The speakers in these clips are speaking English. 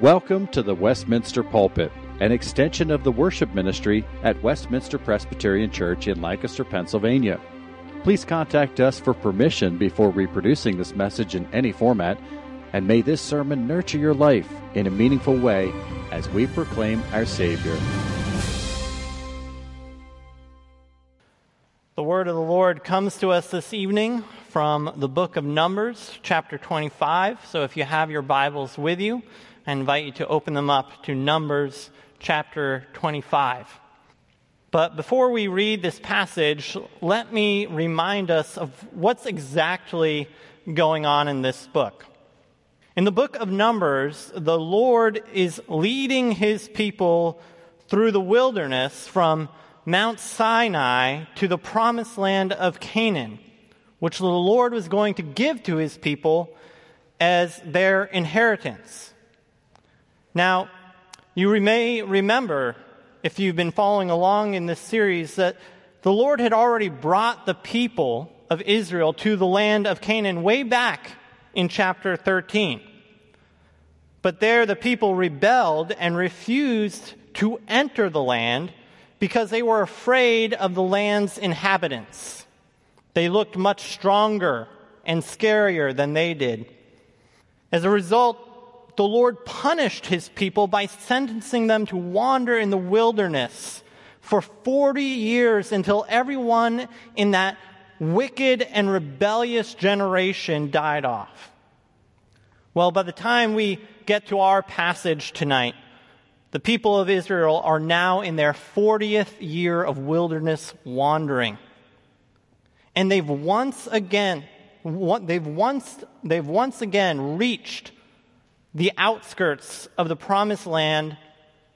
Welcome to the Westminster Pulpit, an extension of the worship ministry at Westminster Presbyterian Church in Lancaster, Pennsylvania. Please contact us for permission before reproducing this message in any format, and may this sermon nurture your life in a meaningful way as we proclaim our Savior. The word of the Lord comes to us this evening from the book of Numbers, chapter 25. So if you have your Bibles with you, I invite you to open them up to Numbers chapter 25. But before we read this passage, let me remind us of what's exactly going on in this book. In the book of Numbers, the Lord is leading his people through the wilderness from Mount Sinai to the promised land of Canaan, which the Lord was going to give to his people as their inheritance. Now, you may remember, if you've been following along in this series, that the Lord had already brought the people of Israel to the land of Canaan way back in chapter 13. But there the people rebelled and refused to enter the land because they were afraid of the land's inhabitants. They looked much stronger and scarier than they did. As a result, the Lord punished his people by sentencing them to wander in the wilderness for 40 years until everyone in that wicked and rebellious generation died off. Well, by the time we get to our passage tonight, the people of Israel are now in their 40th year of wilderness wandering. And they've once again, they've once, they've once again reached the outskirts of the promised land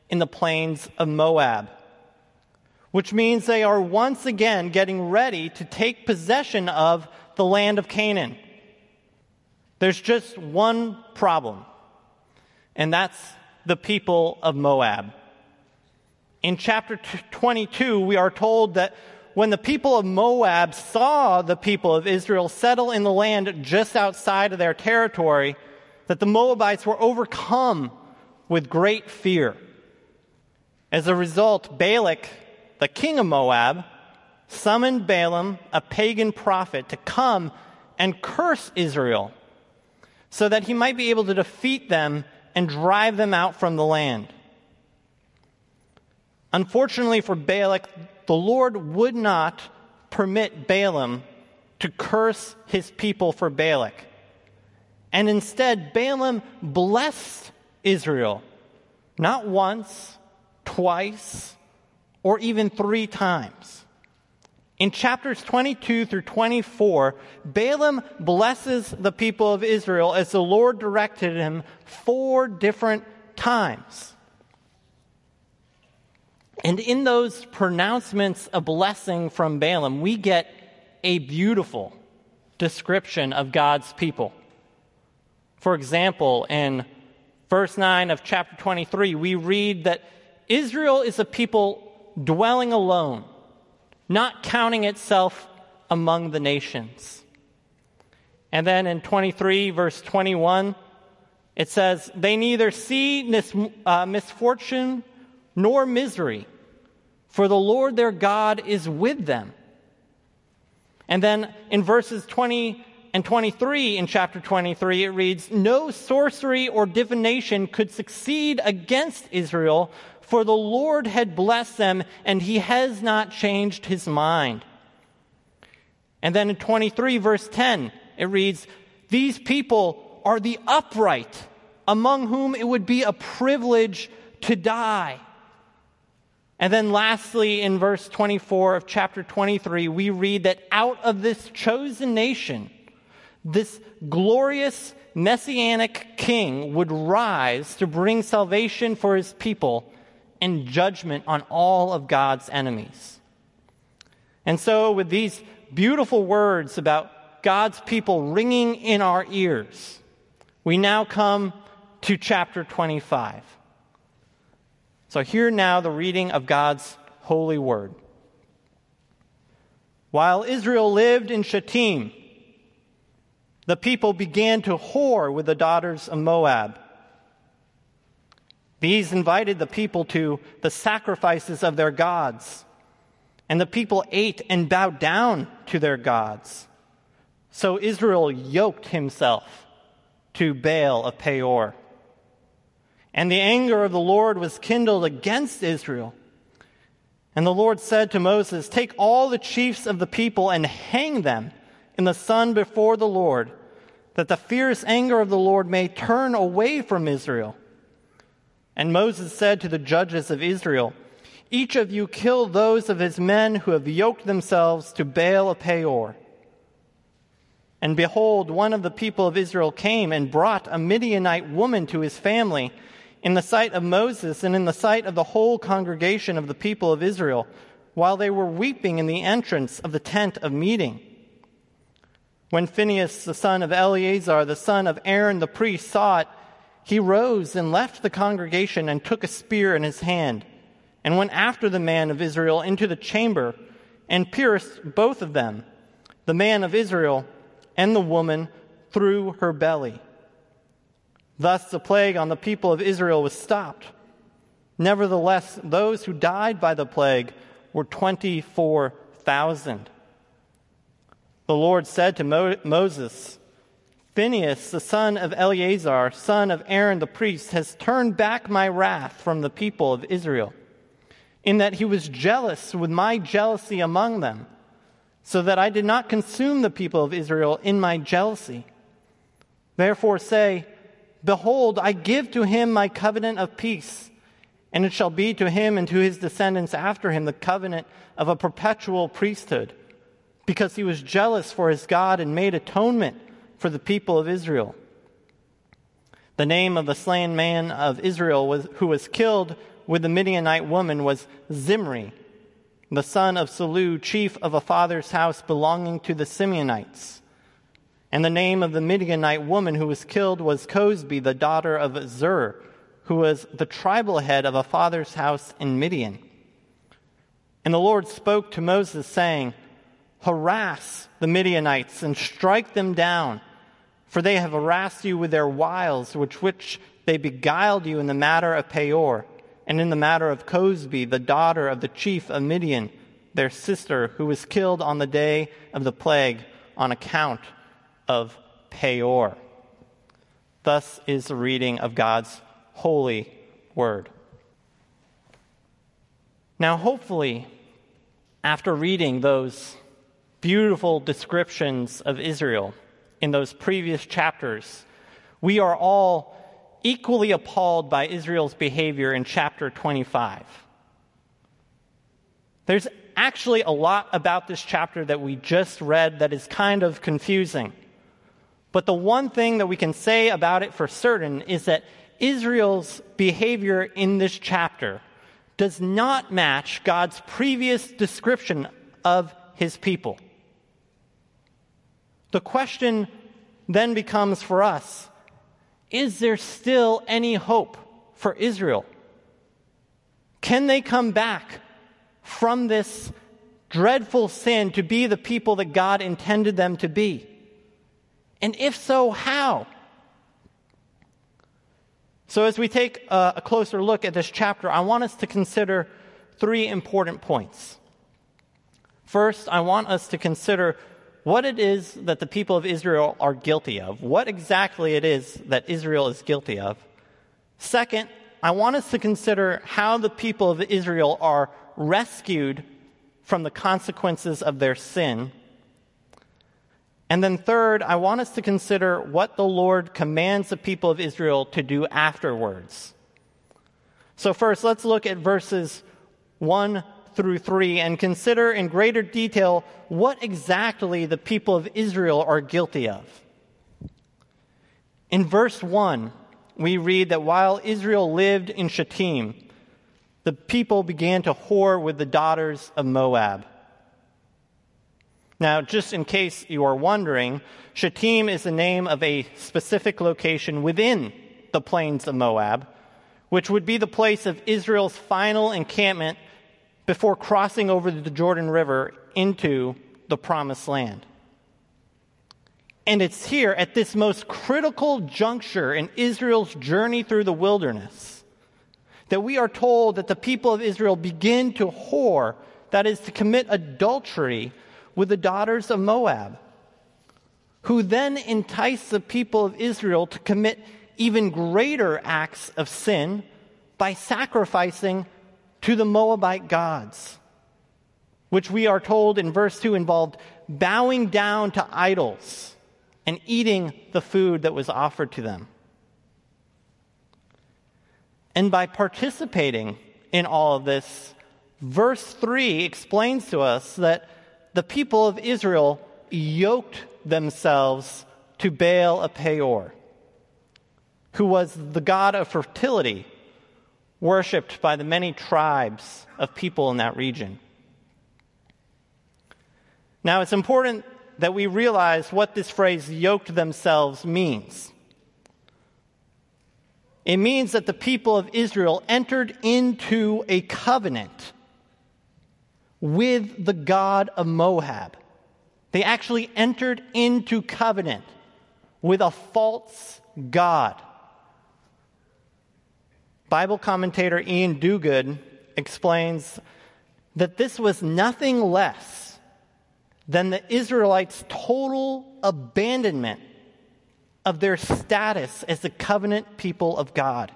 in the plains of Moab, which means they are once again getting ready to take possession of the land of Canaan. There's just one problem, and that's the people of Moab. In chapter 22, we are told that when the people of Moab saw the people of Israel settle in the land just outside of their territory, that the Moabites were overcome with great fear. As a result, Balak, the king of Moab, summoned Balaam, a pagan prophet, to come and curse Israel so that he might be able to defeat them and drive them out from the land. Unfortunately for Balak, the Lord would not permit Balaam to curse his people for Balak. And instead, Balaam blessed Israel, not once, twice, or even three times. In chapters 22 through 24, Balaam blesses the people of Israel as the Lord directed him four different times. And in those pronouncements of blessing from Balaam, we get a beautiful description of God's people. For example, in verse 9 of chapter 23, we read that Israel is a people dwelling alone, not counting itself among the nations. And then in 23, verse 21, it says, They neither see mis- uh, misfortune nor misery, for the Lord their God is with them. And then in verses 20 and 23 in chapter 23, it reads, No sorcery or divination could succeed against Israel, for the Lord had blessed them, and he has not changed his mind. And then in 23, verse 10, it reads, These people are the upright, among whom it would be a privilege to die. And then lastly, in verse 24 of chapter 23, we read that out of this chosen nation, this glorious messianic king would rise to bring salvation for his people and judgment on all of God's enemies. And so, with these beautiful words about God's people ringing in our ears, we now come to chapter 25. So, hear now the reading of God's holy word. While Israel lived in Shittim, the people began to whore with the daughters of Moab. These invited the people to the sacrifices of their gods, and the people ate and bowed down to their gods. So Israel yoked himself to Baal of Peor. And the anger of the Lord was kindled against Israel. And the Lord said to Moses, Take all the chiefs of the people and hang them in the sun before the Lord, that the fierce anger of the Lord may turn away from Israel. And Moses said to the judges of Israel, Each of you kill those of his men who have yoked themselves to Baal of Peor. And behold, one of the people of Israel came and brought a Midianite woman to his family in the sight of Moses and in the sight of the whole congregation of the people of Israel, while they were weeping in the entrance of the tent of meeting. When Phinehas, the son of Eleazar, the son of Aaron the priest, saw it, he rose and left the congregation and took a spear in his hand and went after the man of Israel into the chamber and pierced both of them, the man of Israel and the woman, through her belly. Thus the plague on the people of Israel was stopped. Nevertheless, those who died by the plague were 24,000. The Lord said to Mo- Moses, Phinehas, the son of Eleazar, son of Aaron the priest, has turned back my wrath from the people of Israel, in that he was jealous with my jealousy among them, so that I did not consume the people of Israel in my jealousy. Therefore say, Behold, I give to him my covenant of peace, and it shall be to him and to his descendants after him the covenant of a perpetual priesthood, because he was jealous for his God and made atonement for the people of Israel. The name of the slain man of Israel was, who was killed with the Midianite woman was Zimri, the son of Salu, chief of a father's house belonging to the Simeonites. And the name of the Midianite woman who was killed was Cozbi, the daughter of Zur, who was the tribal head of a father's house in Midian. And the Lord spoke to Moses, saying, Harass the Midianites and strike them down for they have harassed you with their wiles, which which they beguiled you in the matter of Peor, and in the matter of Cozbi, the daughter of the chief of Midian, their sister, who was killed on the day of the plague on account of Peor. Thus is the reading of God's holy word. Now, hopefully, after reading those beautiful descriptions of Israel, in those previous chapters, we are all equally appalled by Israel's behavior in chapter 25. There's actually a lot about this chapter that we just read that is kind of confusing. But the one thing that we can say about it for certain is that Israel's behavior in this chapter does not match God's previous description of his people. The question then becomes for us is there still any hope for Israel? Can they come back from this dreadful sin to be the people that God intended them to be? And if so, how? So, as we take a, closer look at this chapter, I want us to consider three important points. First, I want us to consider what it is that the people of Israel are guilty of, what exactly it is that Israel is guilty of. Second, I want us to consider how the people of Israel are rescued from the consequences of their sin. And then, third, I want us to consider what the Lord commands the people of Israel to do afterwards. So, first, let's look at verses 1 through 3 and consider in greater detail what exactly the people of Israel are guilty of. In verse 1, we read that while Israel lived in Shittim, the people began to whore with the daughters of Moab. Now, just in case you are wondering, Shittim is the name of a specific location within the plains of Moab, which would be the place of Israel's final encampment before crossing over the Jordan River into the promised land. And it's here at this most critical juncture in Israel's journey through the wilderness that we are told that the people of Israel begin to whore, that is, to commit adultery with the daughters of Moab, who then entice the people of Israel to commit even greater acts of sin by sacrificing to the Moabite gods, which we are told in verse 2 involved bowing down to idols and eating the food that was offered to them. And by participating in all of this, verse 3 explains to us that the people of Israel yoked themselves to Baal of Peor, who was the god of fertility, worshipped by the many tribes of people in that region. Now, it's important that we realize what this phrase yoked themselves means. It means that the people of Israel entered into a covenant with the God of Moab. They actually entered into covenant with a false God. Bible commentator Iain Duguid explains that this was nothing less than the Israelites' total abandonment of their status as the covenant people of God.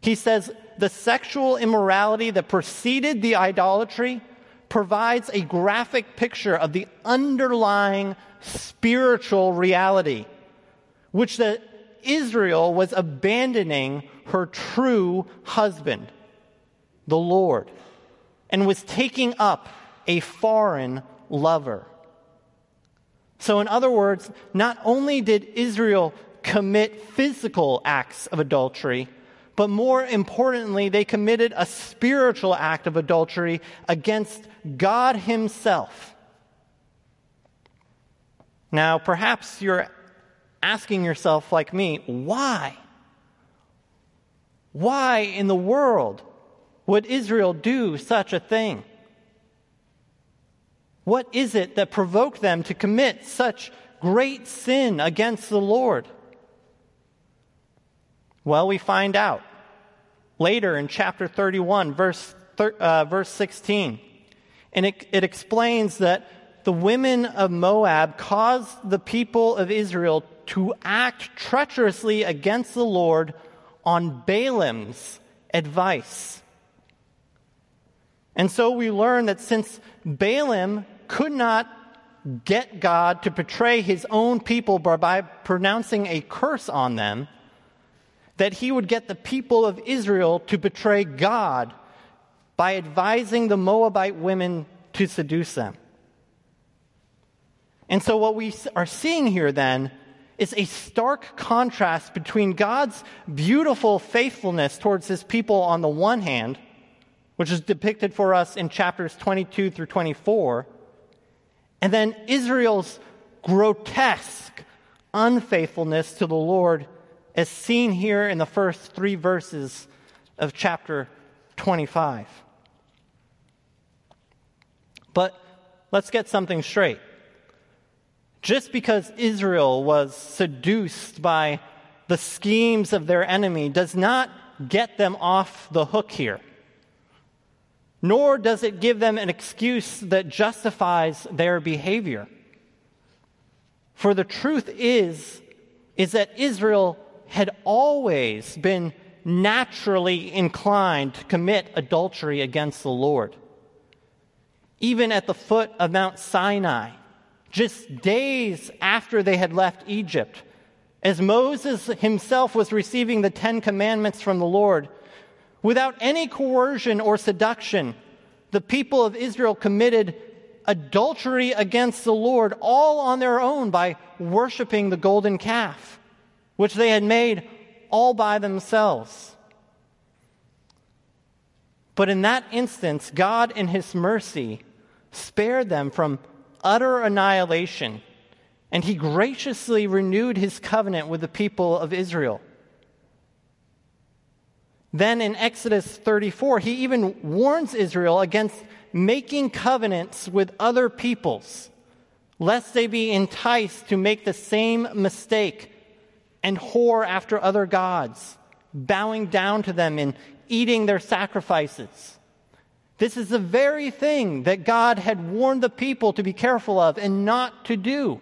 He says the sexual immorality that preceded the idolatry provides a graphic picture of the underlying spiritual reality, which that Israel was abandoning her true husband, the Lord, and was taking up a foreign lover. So, in other words, not only did Israel commit physical acts of adultery, but more importantly, they committed a spiritual act of adultery against God Himself. Now, perhaps you're asking yourself, like me, why? Why in the world would Israel do such a thing? What is it that provoked them to commit such great sin against the Lord? Well, we find out later in chapter 31, verse, uh, verse 16. And it, it explains that the women of Moab caused the people of Israel to act treacherously against the Lord on Balaam's advice. And so we learn that since Balaam could not get God to betray his own people by pronouncing a curse on them, that he would get the people of Israel to betray God by advising the Moabite women to seduce them. And so, what we are seeing here then is a stark contrast between God's beautiful faithfulness towards his people on the one hand, which is depicted for us in chapters 22 through 24, and then Israel's grotesque unfaithfulness to the Lord, as seen here in the first three verses of chapter 25. But let's get something straight. Just because Israel was seduced by the schemes of their enemy does not get them off the hook here nor does it give them an excuse that justifies their behavior. For the truth is, is that Israel had always been naturally inclined to commit adultery against the Lord. Even at the foot of Mount Sinai, just days after they had left Egypt, as Moses himself was receiving the Ten Commandments from the Lord, Without any coercion or seduction, the people of Israel committed adultery against the Lord all on their own by worshiping the golden calf, which they had made all by themselves. But in that instance, God, in His mercy, spared them from utter annihilation, and He graciously renewed His covenant with the people of Israel. Then in Exodus 34, he even warns Israel against making covenants with other peoples, lest they be enticed to make the same mistake and whore after other gods, bowing down to them and eating their sacrifices. This is the very thing that God had warned the people to be careful of and not to do.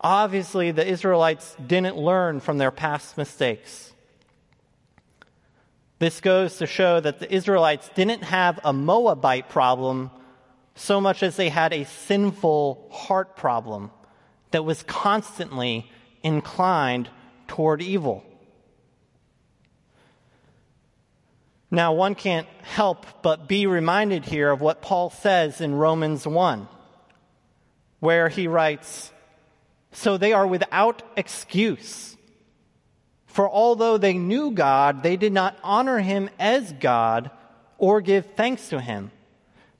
Obviously, the Israelites didn't learn from their past mistakes. This goes to show that the Israelites didn't have a Moabite problem so much as they had a sinful heart problem that was constantly inclined toward evil. Now, one can't help but be reminded here of what Paul says in Romans 1, where he writes, So they are without excuse. For although they knew God, they did not honor him as God or give thanks to him.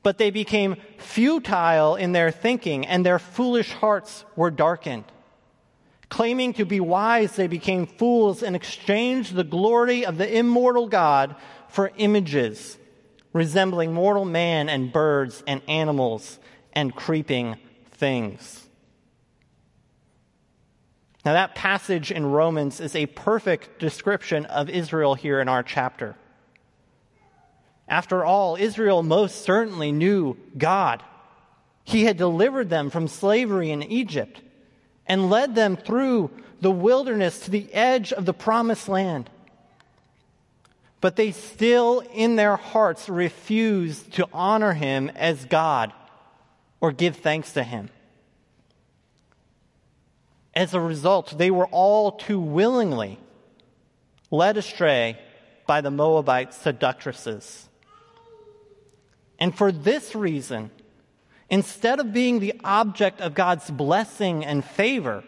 But they became futile in their thinking, and their foolish hearts were darkened. Claiming to be wise, they became fools and exchanged the glory of the immortal God for images resembling mortal man and birds and animals and creeping things. Now, that passage in Romans is a perfect description of Israel here in our chapter. After all, Israel most certainly knew God. He had delivered them from slavery in Egypt and led them through the wilderness to the edge of the promised land but they still in their hearts refuse to honor him as God or give thanks to him. As a result, they were all too willingly led astray by the Moabite seductresses. And for this reason, instead of being the object of God's blessing and favor,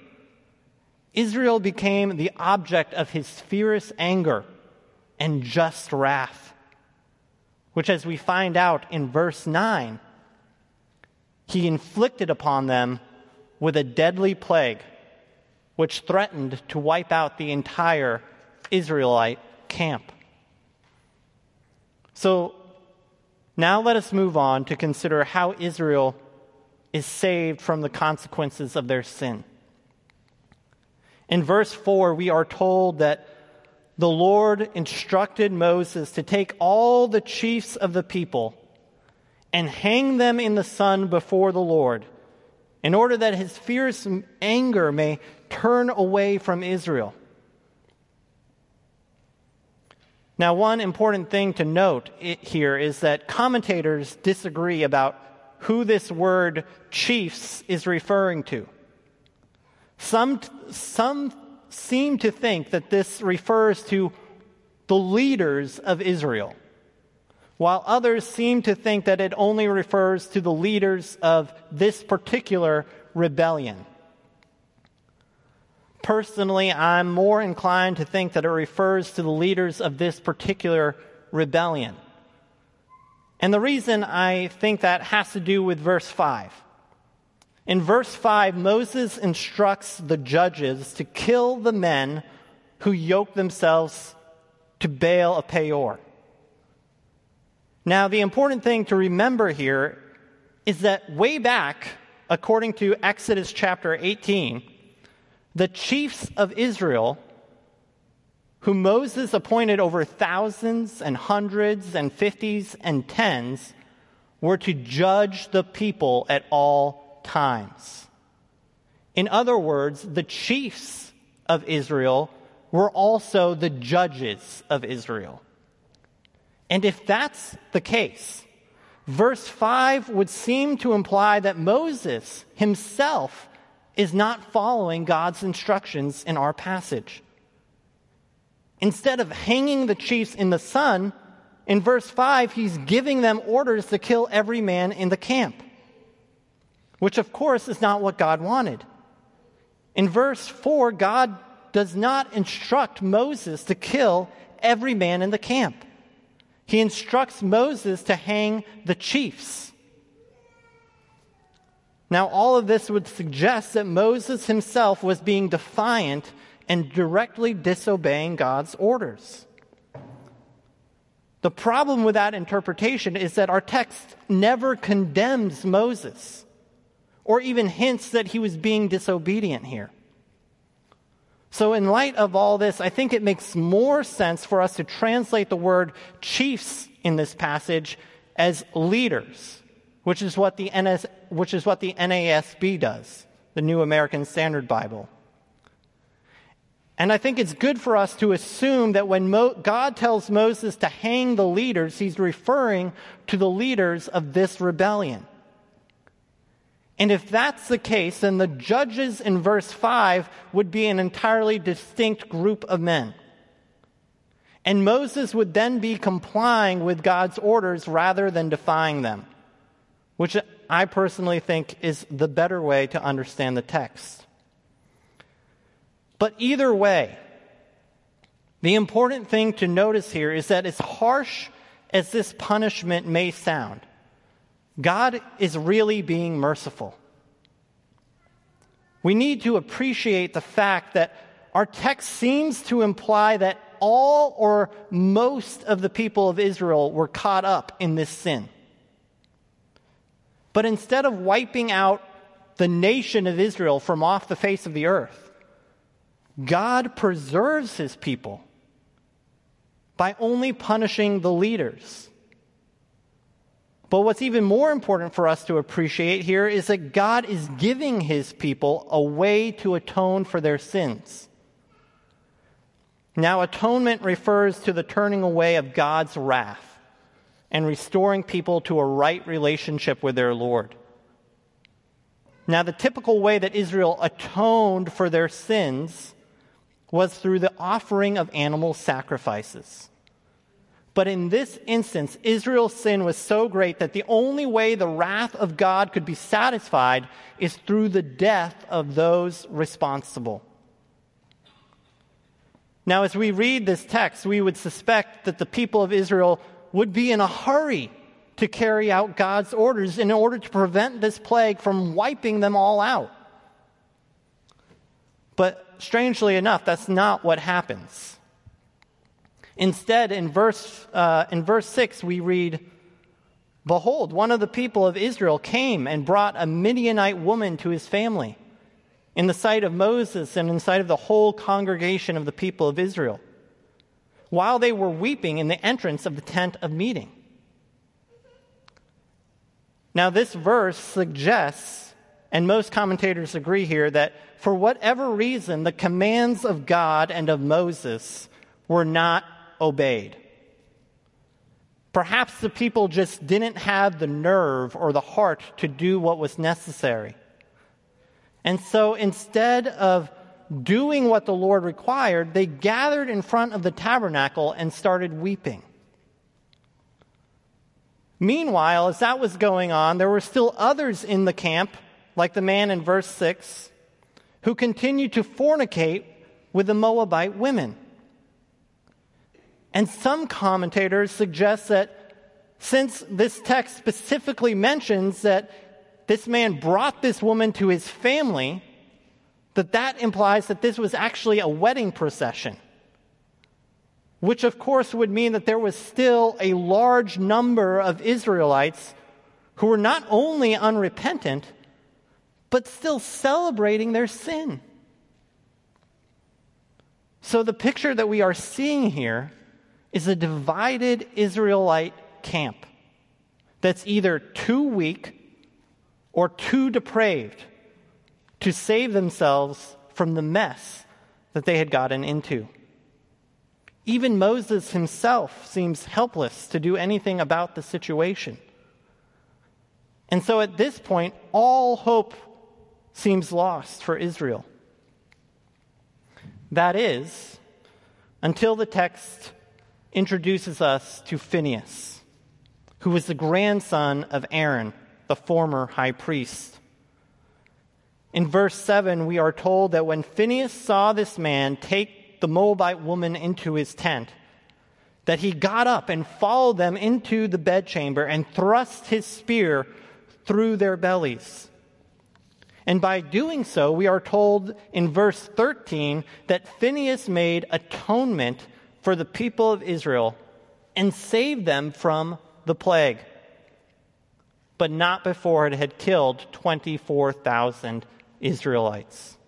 Israel became the object of his fierce anger and just wrath, which, as we find out in verse 9, he inflicted upon them with a deadly plague, which threatened to wipe out the entire Israelite camp. So now let us move on to consider how Israel is saved from the consequences of their sin. In verse 4, we are told that the Lord instructed Moses to take all the chiefs of the people and hang them in the sun before the Lord, in order that his fierce anger may turn away from Israel. Now, one important thing to note here is that commentators disagree about who this word chiefs is referring to. Some, some seem to think that this refers to the leaders of Israel, while others seem to think that it only refers to the leaders of this particular rebellion. Personally, I'm more inclined to think that it refers to the leaders of this particular rebellion. And the reason I think that has to do with verse 5. In verse 5, Moses instructs the judges to kill the men who yoke themselves to Baal of Peor. Now, the important thing to remember here is that way back, according to Exodus chapter 18, the chiefs of Israel, who Moses appointed over thousands and hundreds and fifties and tens, were to judge the people at all times. In other words, the chiefs of Israel were also the judges of Israel. And if that's the case, verse 5 would seem to imply that Moses himself is not following God's instructions in our passage. Instead of hanging the chiefs in the sun, in verse 5, he's giving them orders to kill every man in the camp which of course is not what God wanted. In verse 4, God does not instruct Moses to kill every man in the camp. He instructs Moses to hang the chiefs. Now, all of this would suggest that Moses himself was being defiant and directly disobeying God's orders. The problem with that interpretation is that our text never condemns Moses or even hints that he was being disobedient here. So, in light of all this, I think it makes more sense for us to translate the word chiefs in this passage as leaders, which is what the, NS, which is what the NASB does, the New American Standard Bible. And I think it's good for us to assume that when Mo- God tells Moses to hang the leaders, he's referring to the leaders of this rebellion. And if that's the case, then the judges in verse 5 would be an entirely distinct group of men. And Moses would then be complying with God's orders rather than defying them, which I personally think is the better way to understand the text. But either way, the important thing to notice here is that as harsh as this punishment may sound, God is really being merciful. We need to appreciate the fact that our text seems to imply that all or most of the people of Israel were caught up in this sin. But instead of wiping out the nation of Israel from off the face of the earth, God preserves his people by only punishing the leaders. But what's even more important for us to appreciate here is that God is giving his people a way to atone for their sins. Now, atonement refers to the turning away of God's wrath and restoring people to a right relationship with their Lord. Now, the typical way that Israel atoned for their sins was through the offering of animal sacrifices. But in this instance, Israel's sin was so great that the only way the wrath of God could be satisfied is through the death of those responsible. Now, as we read this text, we would suspect that the people of Israel would be in a hurry to carry out God's orders in order to prevent this plague from wiping them all out. But strangely enough, that's not what happens. Instead, in verse, uh, in verse 6, we read, Behold, one of the people of Israel came and brought a Midianite woman to his family in the sight of Moses and in sight of the whole congregation of the people of Israel, while they were weeping in the entrance of the tent of meeting. Now, this verse suggests, and most commentators agree here, that for whatever reason, the commands of God and of Moses were not obeyed. Perhaps the people just didn't have the nerve or the heart to do what was necessary. And so instead of doing what the Lord required, they gathered in front of the tabernacle and started weeping. Meanwhile, as that was going on, there were still others in the camp, like the man in verse 6, who continued to fornicate with the Moabite women. And some commentators suggest that since this text specifically mentions that this man brought this woman to his family, that that implies that this was actually a wedding procession. Which, of course, would mean that there was still a large number of Israelites who were not only unrepentant, but still celebrating their sin. So, the picture that we are seeing here is a divided Israelite camp that's either too weak or too depraved to save themselves from the mess that they had gotten into. Even Moses himself seems helpless to do anything about the situation. And so at this point, all hope seems lost for Israel. That is, until the text introduces us to Phineas, who was the grandson of Aaron, the former high priest. In verse 7, we are told that when Phineas saw this man take the Moabite woman into his tent, that he got up and followed them into the bedchamber and thrust his spear through their bellies. And by doing so, we are told in verse 13 that Phineas made atonement for the people of Israel and saved them from the plague, but not before it had killed 24,000 Israelites.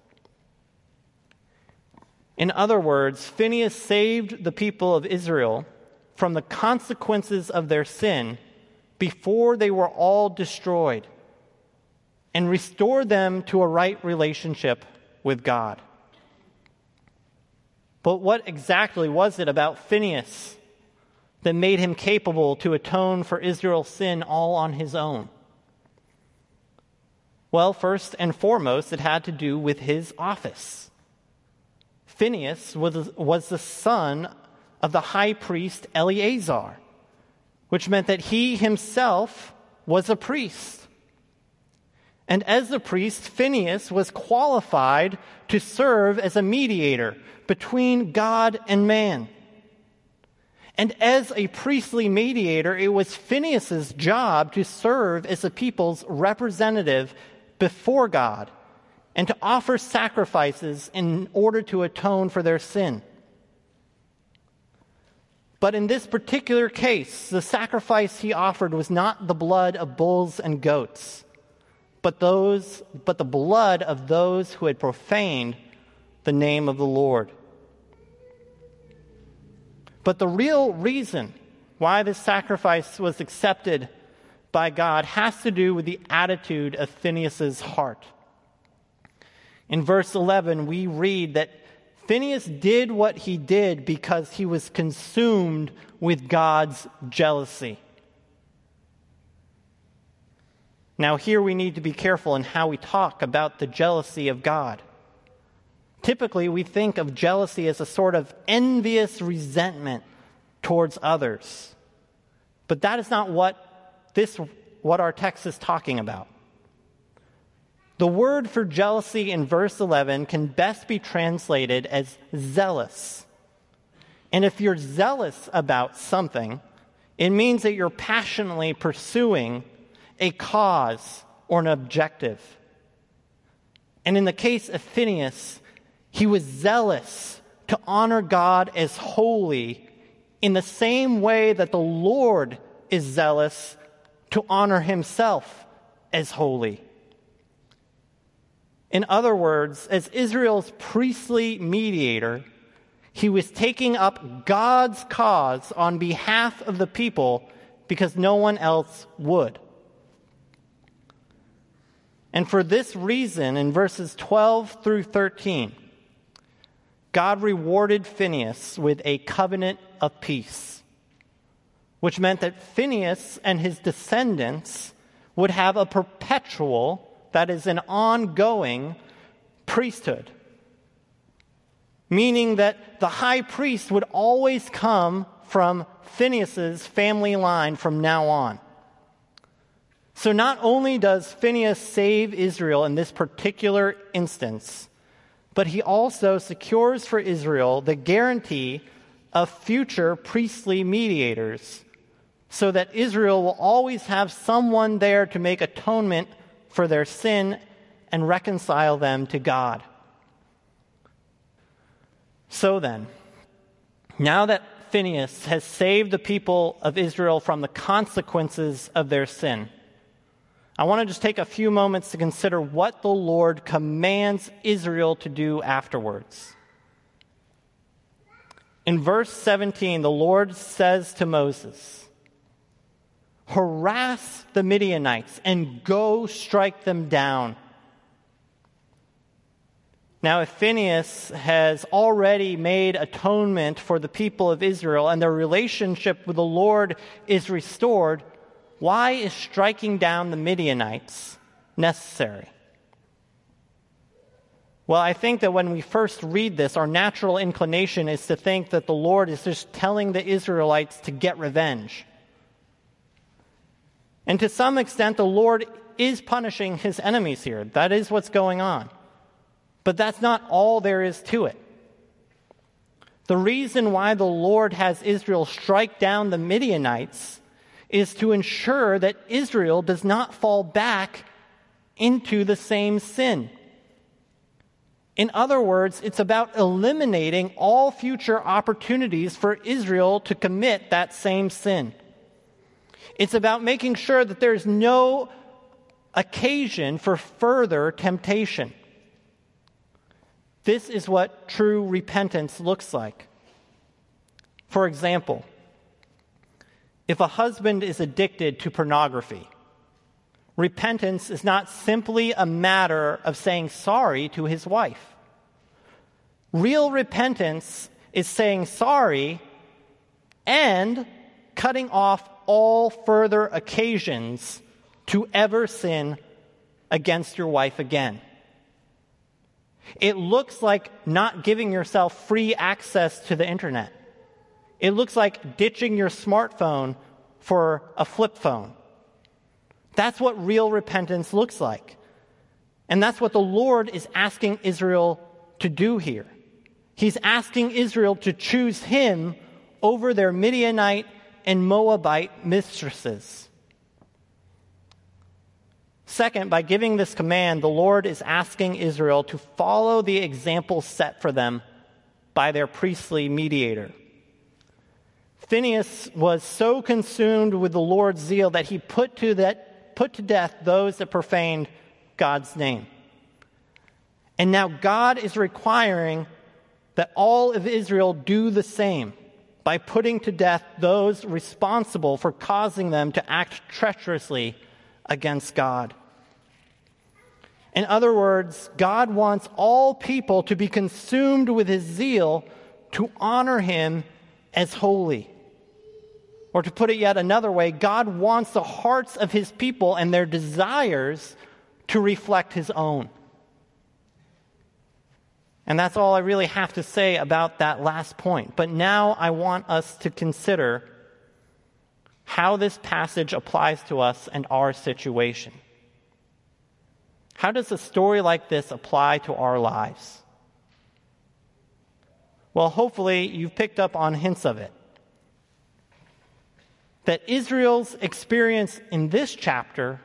In other words, Phineas saved the people of Israel from the consequences of their sin before they were all destroyed and restored them to a right relationship with God. But what exactly was it about Phineas that made him capable to atone for Israel's sin all on his own? Well, first and foremost, it had to do with his office. Phineas was, was the son of the high priest Eleazar, which meant that he himself was a priest. And as a priest, Phineas was qualified to serve as a mediator between God and man. And as a priestly mediator, it was Phineas's job to serve as the people's representative before God and to offer sacrifices in order to atone for their sin. But in this particular case, the sacrifice he offered was not the blood of bulls and goats, but those but the blood of those who had profaned the name of the Lord. But the real reason why this sacrifice was accepted by God has to do with the attitude of Phineas's heart. In verse 11, we read that Phineas did what he did because he was consumed with God's jealousy. Now, here we need to be careful in how we talk about the jealousy of God. Typically, we think of jealousy as a sort of envious resentment towards others. But that is not what this what our text is talking about. The word for jealousy in verse 11 can best be translated as zealous. And if you're zealous about something, it means that you're passionately pursuing a cause or an objective. And in the case of Phineas, he was zealous to honor God as holy in the same way that the Lord is zealous to honor himself as holy. In other words, as Israel's priestly mediator, he was taking up God's cause on behalf of the people because no one else would. And for this reason, in verses 12 through 13, God rewarded Phineas with a covenant of peace, which meant that Phineas and his descendants would have a perpetual that is an ongoing priesthood. Meaning that the high priest would always come from Phineas's family line from now on. So not only does Phineas save Israel in this particular instance, but he also secures for Israel the guarantee of future priestly mediators so that Israel will always have someone there to make atonement for their sin and reconcile them to God. So then, now that Phineas has saved the people of Israel from the consequences of their sin, I want to just take a few moments to consider what the Lord commands Israel to do afterwards. In verse 17, the Lord says to Moses, harass the Midianites and go strike them down. Now, if Phineas has already made atonement for the people of Israel and their relationship with the Lord is restored, why is striking down the Midianites necessary? Well, I think that when we first read this, our natural inclination is to think that the Lord is just telling the Israelites to get revenge. And to some extent, the Lord is punishing his enemies here. That is what's going on. But that's not all there is to it. The reason why the Lord has Israel strike down the Midianites is to ensure that Israel does not fall back into the same sin. In other words, it's about eliminating all future opportunities for Israel to commit that same sin. It's about making sure that there's no occasion for further temptation. This is what true repentance looks like. For example, if a husband is addicted to pornography, repentance is not simply a matter of saying sorry to his wife. Real repentance is saying sorry and cutting off all further occasions to ever sin against your wife again. It looks like not giving yourself free access to the internet. It looks like ditching your smartphone for a flip phone. That's what real repentance looks like. And that's what the Lord is asking Israel to do here. He's asking Israel to choose him over their Midianite and Moabite mistresses. Second, by giving this command, the Lord is asking Israel to follow the example set for them by their priestly mediator. Phineas was so consumed with the Lord's zeal that he put to, that, put to death those that profaned God's name. And now God is requiring that all of Israel do the same by putting to death those responsible for causing them to act treacherously against God. In other words, God wants all people to be consumed with his zeal to honor him as holy. Or to put it yet another way, God wants the hearts of his people and their desires to reflect his own. And that's all I really have to say about that last point. But now I want us to consider how this passage applies to us and our situation. How does a story like this apply to our lives? Well, hopefully, you've picked up on hints of it that Israel's experience in this chapter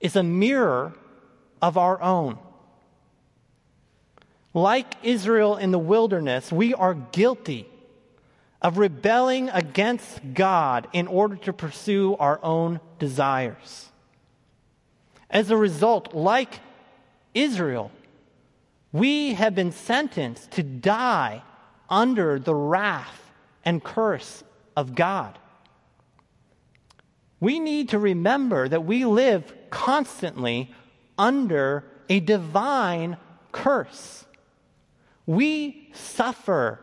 is a mirror of our own. Like Israel in the wilderness, we are guilty of rebelling against God in order to pursue our own desires. As a result, like Israel, we have been sentenced to die under the wrath and curse of God. We need to remember that we live constantly under a divine curse. We suffer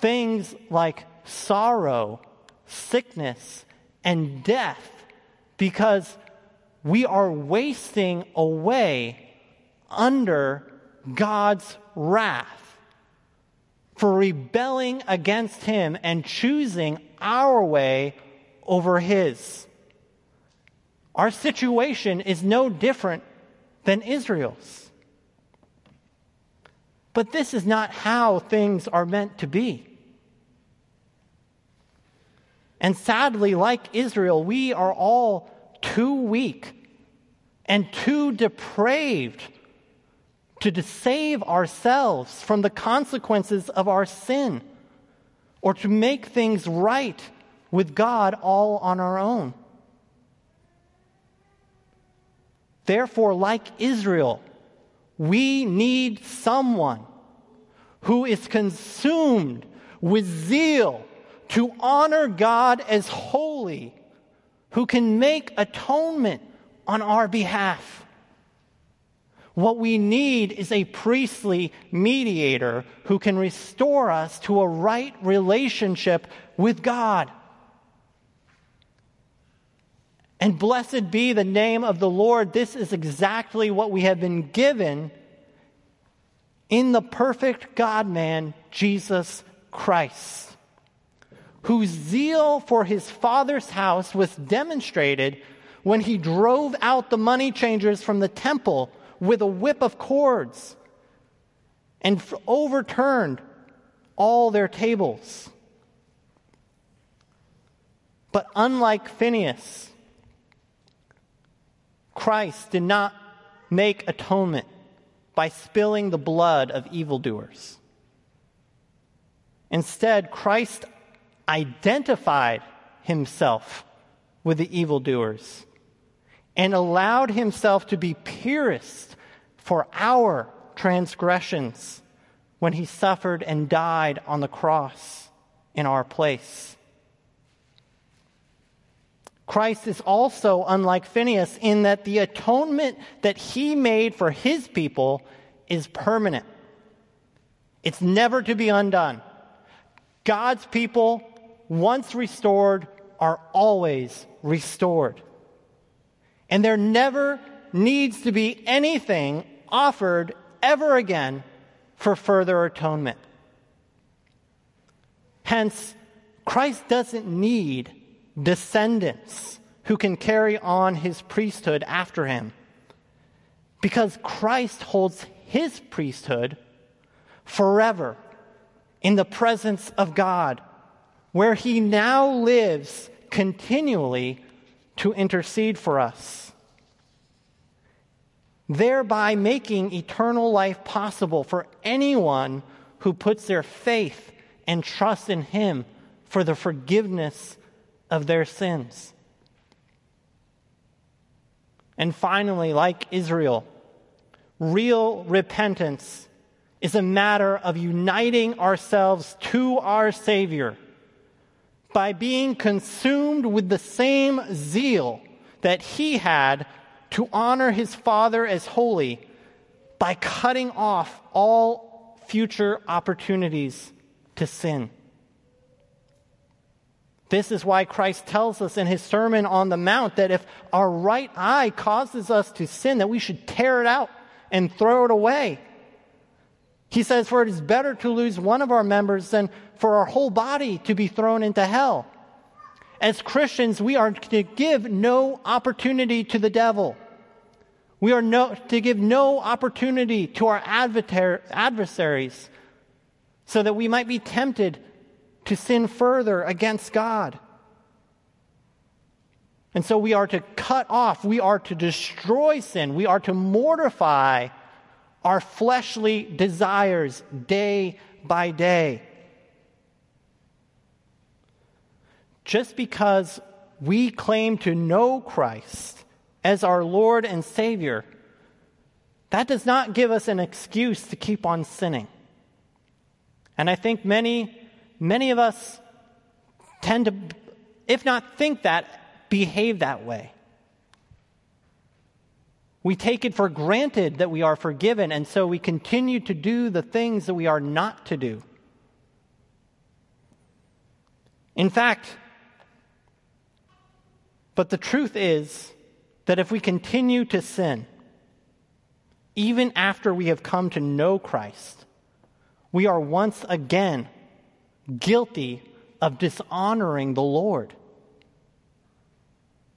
things like sorrow, sickness, and death because we are wasting away under God's wrath for rebelling against Him and choosing our way over his. Our situation is no different than Israel's. But this is not how things are meant to be. And sadly, like Israel, we are all too weak and too depraved to save ourselves from the consequences of our sin or to make things right with God all on our own. Therefore, like Israel, we need someone who is consumed with zeal to honor God as holy, who can make atonement on our behalf. What we need is a priestly mediator who can restore us to a right relationship with God. And blessed be the name of the Lord. This is exactly what we have been given in the perfect God man, Jesus Christ, whose zeal for his Father's house was demonstrated when he drove out the money changers from the temple with a whip of cords and overturned all their tables. But unlike Phineas, Christ did not make atonement by spilling the blood of evildoers. Instead, Christ identified himself with the evildoers and allowed himself to be pierced for our transgressions when he suffered and died on the cross in our place. Christ is also unlike Phineas in that the atonement that he made for his people is permanent. It's never to be undone. God's people, once restored, are always restored. And there never needs to be anything offered ever again for further atonement. Hence, Christ doesn't need descendants who can carry on his priesthood after him. Because Christ holds his priesthood forever in the presence of God, where he now lives continually to intercede for us, thereby making eternal life possible for anyone who puts their faith and trust in him for the forgiveness of their sins. And finally, like Israel, real repentance is a matter of uniting ourselves to our Savior by being consumed with the same zeal that He had to honor His Father as holy by cutting off all future opportunities to sin. This is why Christ tells us in his Sermon on the Mount that if our right eye causes us to sin, that we should tear it out and throw it away. He says, For it is better to lose one of our members than for our whole body to be thrown into hell. As Christians, we are to give no opportunity to the devil. We are no, to give no opportunity to our adversaries so that we might be tempted to sin further against God. And so we are to cut off, we are to destroy sin, we are to mortify our fleshly desires day by day. Just because we claim to know Christ as our Lord and Savior, that does not give us an excuse to keep on sinning. And I think many Many of us tend to, if not think that, behave that way. We take it for granted that we are forgiven, and so we continue to do the things that we are not to do. In fact, but the truth is that if we continue to sin, even after we have come to know Christ, we are once again guilty of dishonoring the Lord.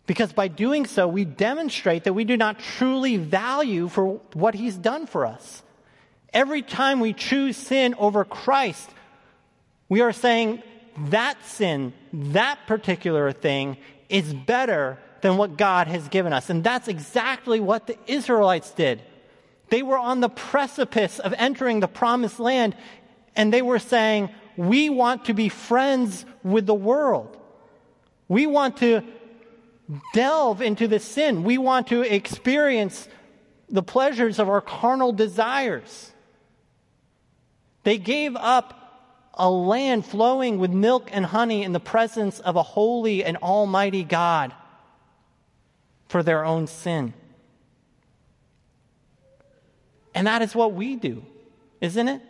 Because by doing so, we demonstrate that we do not truly value for what he's done for us. Every time we choose sin over Christ, we are saying that sin, that particular thing, is better than what God has given us. And that's exactly what the Israelites did. They were on the precipice of entering the promised land, and they were saying, we want to be friends with the world. We want to delve into the sin. We want to experience the pleasures of our carnal desires. They gave up a land flowing with milk and honey in the presence of a holy and almighty God for their own sin. And that is what we do, isn't it?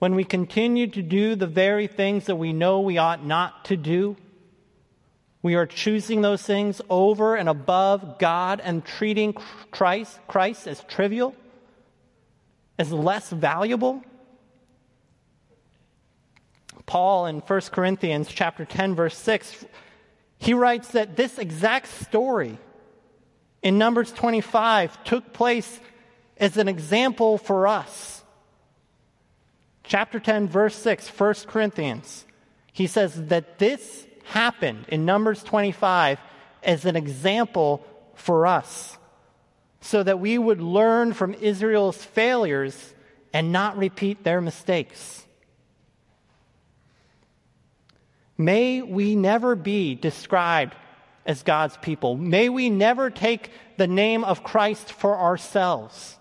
when we continue to do the very things that we know we ought not to do, we are choosing those things over and above God and treating Christ, Christ as trivial, as less valuable. Paul in 1 Corinthians chapter 10 verse 6 he writes that this exact story in Numbers 25 took place as an example for us chapter 10, verse 6, 1 Corinthians, he says that this happened in Numbers 25 as an example for us, so that we would learn from Israel's failures and not repeat their mistakes. May we never be described as God's people. May we never take the name of Christ for ourselves.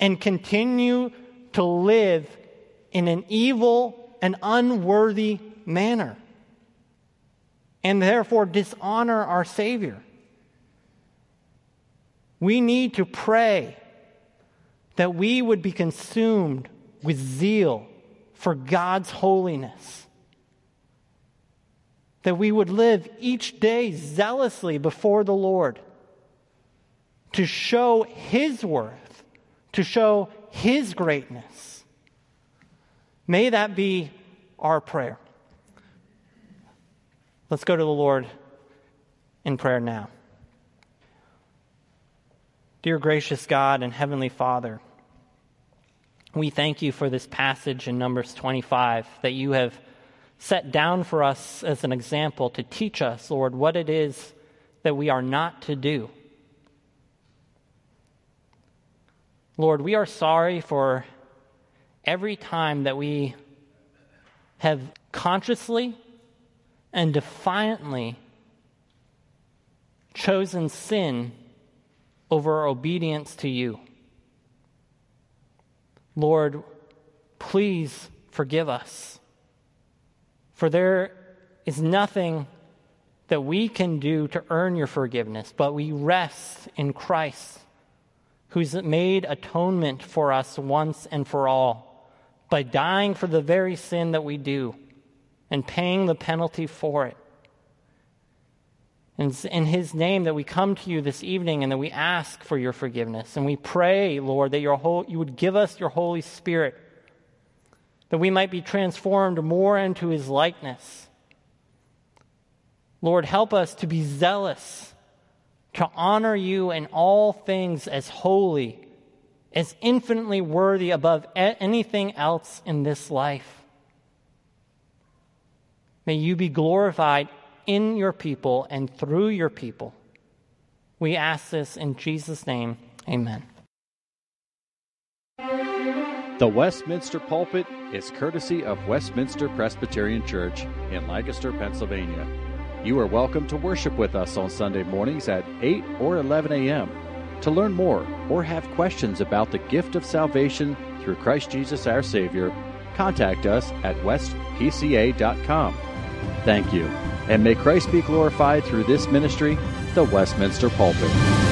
and continue to live in an evil and unworthy manner, and therefore dishonor our Savior. We need to pray that we would be consumed with zeal for God's holiness. That we would live each day zealously before the Lord to show His worth, to show His greatness. May that be our prayer. Let's go to the Lord in prayer now. Dear gracious God and Heavenly Father, we thank you for this passage in Numbers 25 that you have set down for us as an example to teach us, Lord, what it is that we are not to do. Lord, we are sorry for every time that we have consciously and defiantly chosen sin over our obedience to you. Lord, please forgive us. For there is nothing that we can do to earn your forgiveness, but we rest in Christ, who's made atonement for us once and for all by dying for the very sin that we do and paying the penalty for it. And it's in His name that we come to you this evening and that we ask for your forgiveness. And we pray, Lord, that your whole, you would give us your Holy Spirit, that we might be transformed more into His likeness. Lord, help us to be zealous, to honor you in all things as holy, as infinitely worthy above anything else in this life. May you be glorified in your people and through your people. We ask this in Jesus' name. Amen. The Westminster Pulpit is courtesy of Westminster Presbyterian Church in Lancaster, Pennsylvania. You are welcome to worship with us on Sunday mornings at 8 or 11 a.m. To learn more or have questions about the gift of salvation through Christ Jesus our Savior, contact us at westpca.com. Thank you. And may Christ be glorified through this ministry, the Westminster Pulpit.